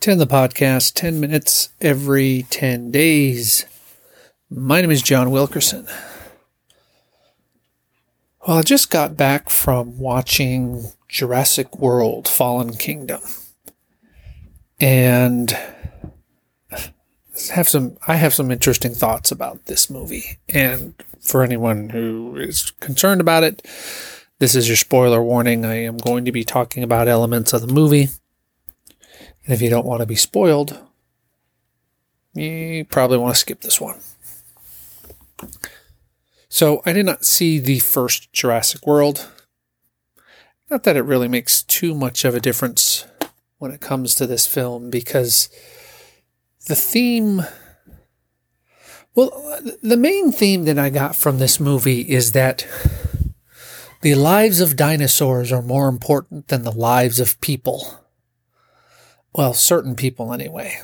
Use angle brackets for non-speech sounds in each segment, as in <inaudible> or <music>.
10 the podcast, 10 minutes every 10 days. My name is John Wilkerson. Well, I just got back from watching Jurassic World Fallen Kingdom. And have some I have some interesting thoughts about this movie. And for anyone who is concerned about it, this is your spoiler warning. I am going to be talking about elements of the movie and if you don't want to be spoiled, you probably want to skip this one. So I did not see the first Jurassic World. Not that it really makes too much of a difference when it comes to this film because the theme. Well, the main theme that I got from this movie is that the lives of dinosaurs are more important than the lives of people. Well, certain people anyway.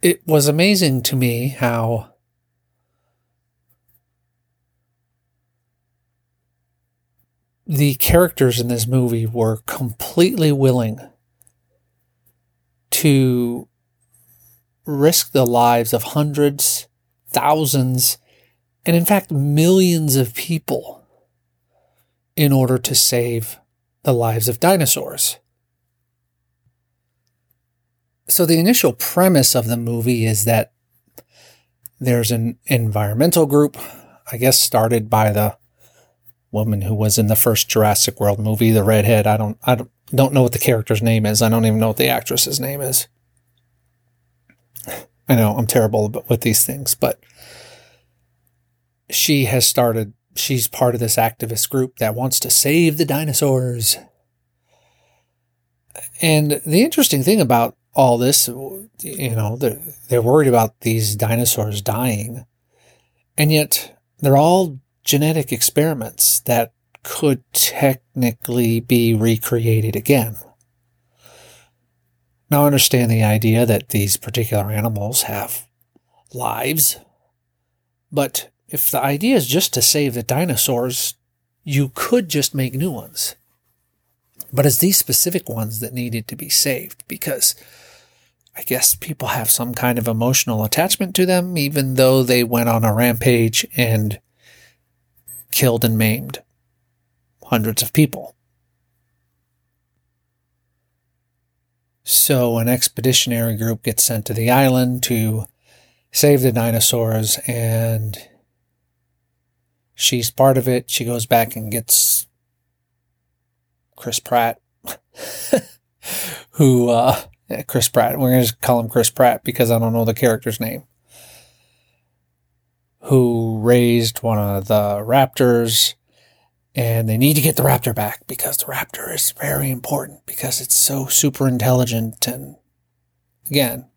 It was amazing to me how the characters in this movie were completely willing to risk the lives of hundreds, thousands, and in fact, millions of people in order to save the lives of dinosaurs. So, the initial premise of the movie is that there's an environmental group, I guess started by the woman who was in the first Jurassic World movie, the redhead. I don't, I don't, don't know what the character's name is. I don't even know what the actress's name is. I know I'm terrible with these things, but she has started she's part of this activist group that wants to save the dinosaurs. And the interesting thing about all this, you know, they're, they're worried about these dinosaurs dying. And yet they're all genetic experiments that could technically be recreated again. Now, I understand the idea that these particular animals have lives, but if the idea is just to save the dinosaurs, you could just make new ones. But it's these specific ones that needed to be saved because I guess people have some kind of emotional attachment to them, even though they went on a rampage and killed and maimed hundreds of people. So an expeditionary group gets sent to the island to save the dinosaurs and she's part of it. She goes back and gets Chris Pratt, <laughs> who, uh, Chris Pratt. We're going to call him Chris Pratt because I don't know the character's name. Who raised one of the raptors and they need to get the raptor back because the raptor is very important because it's so super intelligent and again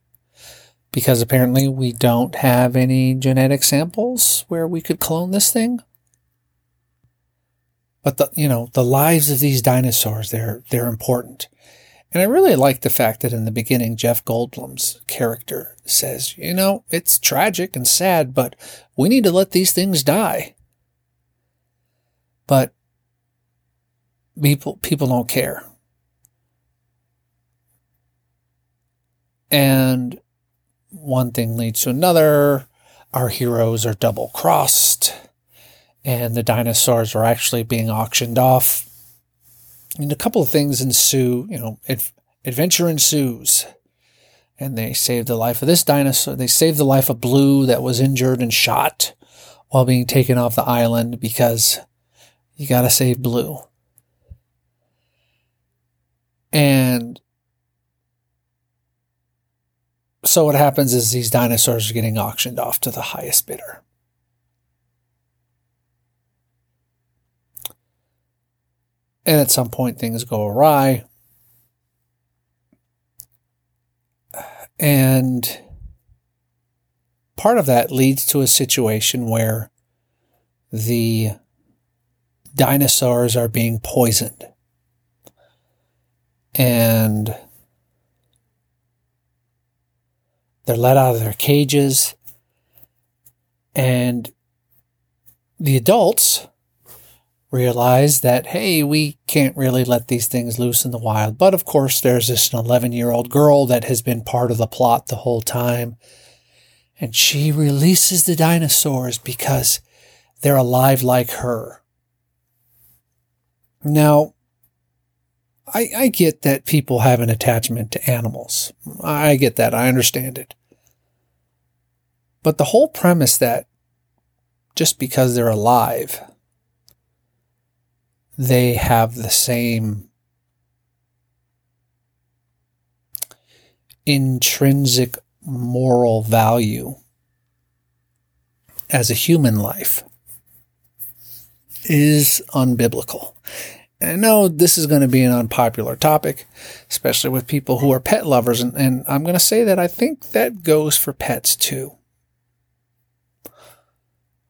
because apparently we don't have any genetic samples where we could clone this thing but the, you know, the lives of these dinosaurs, they're, they're important. And I really like the fact that in the beginning, Jeff Goldblum's character says, you know, it's tragic and sad, but we need to let these things die. But people, people don't care. And one thing leads to another. Our heroes are double crossed and the dinosaurs are actually being auctioned off. And a couple of things ensue, you know, adventure ensues. And they save the life of this dinosaur. They save the life of Blue that was injured and shot while being taken off the island because you got to save Blue. And so what happens is these dinosaurs are getting auctioned off to the highest bidder. And at some point, things go awry. And part of that leads to a situation where the dinosaurs are being poisoned. And they're let out of their cages. And the adults realize that, hey, we can't really let these things loose in the wild. But of course, there's this 11 year old girl that has been part of the plot the whole time. And she releases the dinosaurs because they're alive like her. Now, I, I get that people have an attachment to animals. I get that. I understand it. But the whole premise that just because they're alive, they have the same intrinsic moral value as a human life is unbiblical. And I know this is going to be an unpopular topic, especially with people who are pet lovers. And, and I'm going to say that I think that goes for pets too.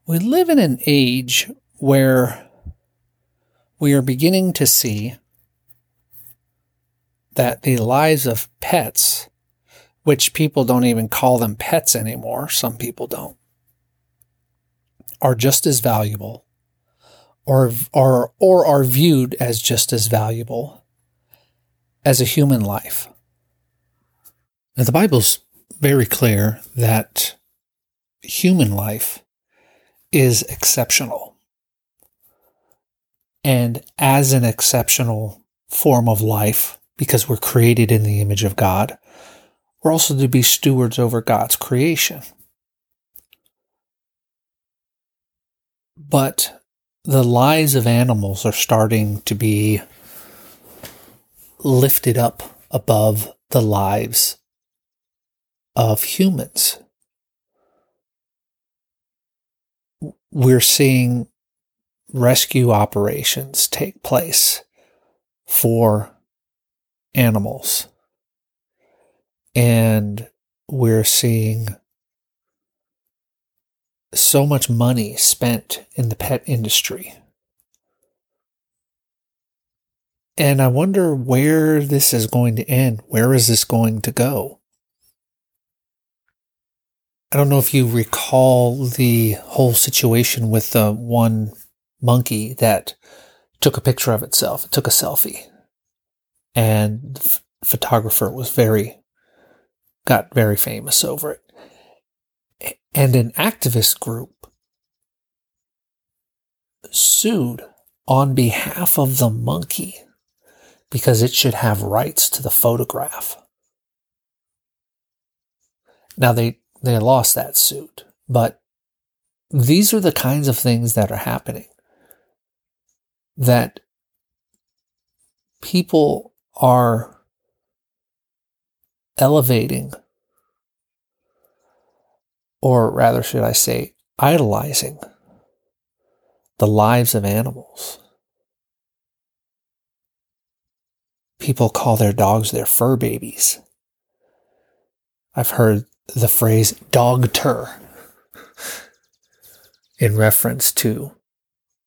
We live in an age where we are beginning to see that the lives of pets, which people don't even call them pets anymore, some people don't, are just as valuable or, or, or are viewed as just as valuable as a human life. Now, the Bible's very clear that human life is exceptional. And as an exceptional form of life, because we're created in the image of God, we're also to be stewards over God's creation. But the lives of animals are starting to be lifted up above the lives of humans. We're seeing rescue operations take place for animals. And we're seeing so much money spent in the pet industry. And I wonder where this is going to end. Where is this going to go? I don't know if you recall the whole situation with the one monkey that took a picture of itself, it took a selfie. And the f- photographer was very, got very famous over it. And an activist group sued on behalf of the monkey because it should have rights to the photograph. Now they, they lost that suit, but these are the kinds of things that are happening that people are elevating, or rather, should I say, idolizing the lives of animals. People call their dogs their fur babies. I've heard the phrase dogter in reference to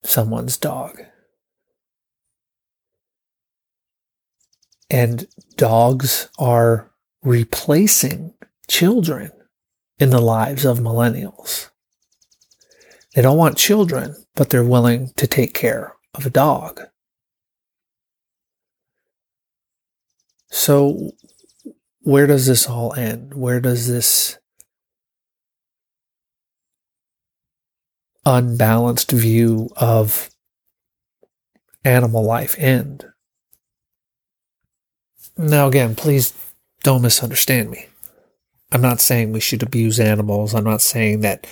someone's dog. And dogs are replacing children in the lives of millennials. They don't want children, but they're willing to take care of a dog. So, where does this all end? Where does this unbalanced view of animal life end? Now, again, please don't misunderstand me. I'm not saying we should abuse animals. I'm not saying that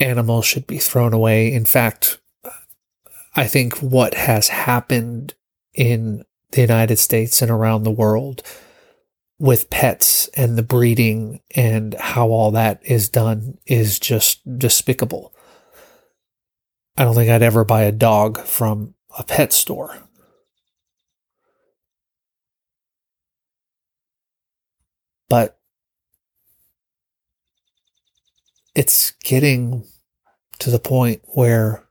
animals should be thrown away. In fact, I think what has happened in the United States and around the world with pets and the breeding and how all that is done is just despicable. I don't think I'd ever buy a dog from a pet store. But it's getting to the point where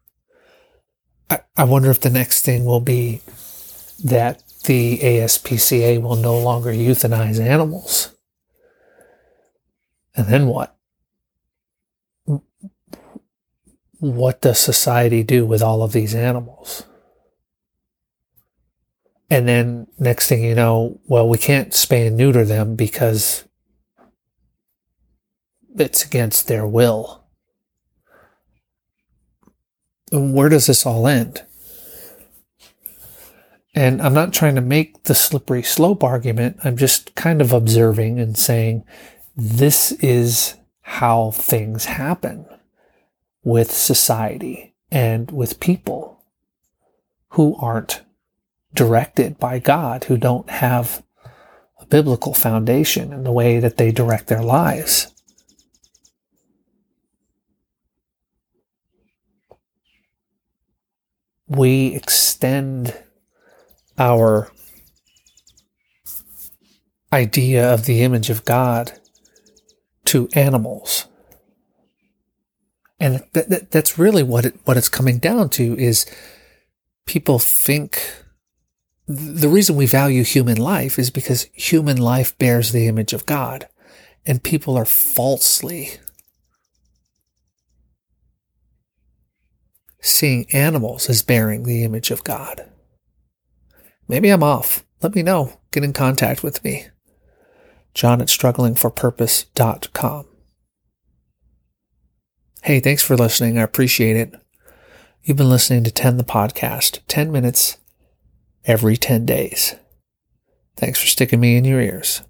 I, I wonder if the next thing will be that the ASPCA will no longer euthanize animals. And then what? What does society do with all of these animals? And then next thing you know, well, we can't spay and neuter them because it's against their will. And where does this all end? And I'm not trying to make the slippery slope argument. I'm just kind of observing and saying this is how things happen with society and with people who aren't directed by God, who don't have a biblical foundation in the way that they direct their lives. We extend our idea of the image of God to animals. And that, that, that's really what it, what it's coming down to is people think the reason we value human life is because human life bears the image of God and people are falsely seeing animals as bearing the image of God. Maybe I'm off. Let me know. Get in contact with me. John at strugglingforpurpose.com. Hey, thanks for listening. I appreciate it. You've been listening to 10 the podcast, 10 minutes every 10 days. Thanks for sticking me in your ears.